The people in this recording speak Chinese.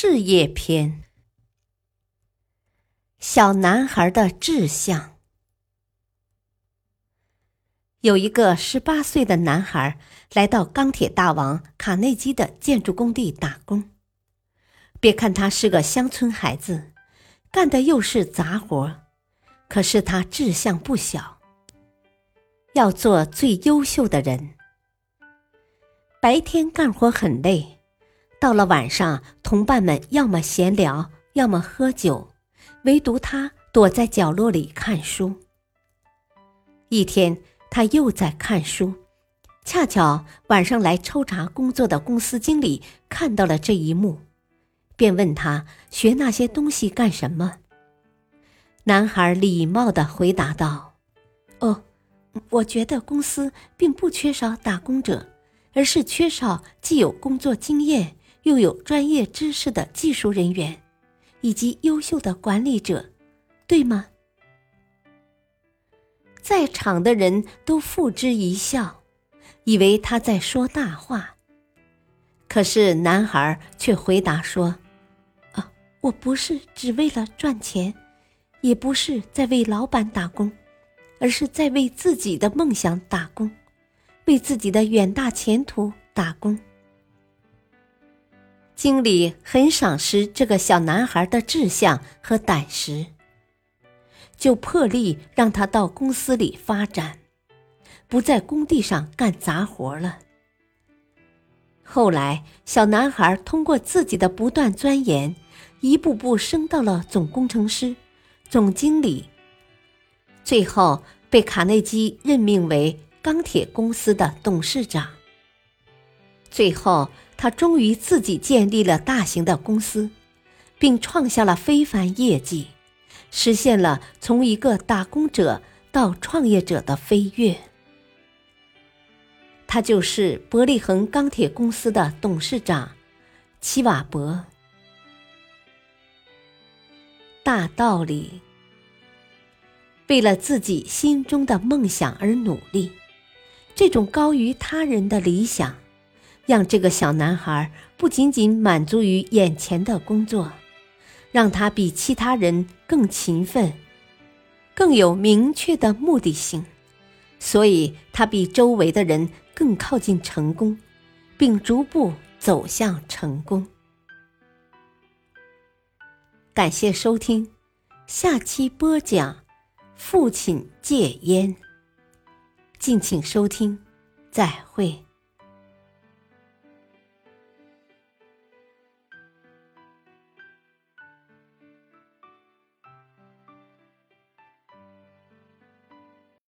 事业篇：小男孩的志向。有一个十八岁的男孩来到钢铁大王卡内基的建筑工地打工。别看他是个乡村孩子，干的又是杂活，可是他志向不小，要做最优秀的人。白天干活很累。到了晚上，同伴们要么闲聊，要么喝酒，唯独他躲在角落里看书。一天，他又在看书，恰巧晚上来抽查工作的公司经理看到了这一幕，便问他学那些东西干什么。男孩礼貌地回答道：“哦，我觉得公司并不缺少打工者，而是缺少既有工作经验。”又有专业知识的技术人员，以及优秀的管理者，对吗？在场的人都付之一笑，以为他在说大话。可是男孩却回答说：“啊，我不是只为了赚钱，也不是在为老板打工，而是在为自己的梦想打工，为自己的远大前途打工。”经理很赏识这个小男孩的志向和胆识，就破例让他到公司里发展，不在工地上干杂活了。后来，小男孩通过自己的不断钻研，一步步升到了总工程师、总经理，最后被卡内基任命为钢铁公司的董事长。最后。他终于自己建立了大型的公司，并创下了非凡业绩，实现了从一个打工者到创业者的飞跃。他就是伯利恒钢铁公司的董事长齐瓦伯。大道理，为了自己心中的梦想而努力，这种高于他人的理想。让这个小男孩不仅仅满足于眼前的工作，让他比其他人更勤奋，更有明确的目的性，所以他比周围的人更靠近成功，并逐步走向成功。感谢收听，下期播讲《父亲戒烟》，敬请收听，再会。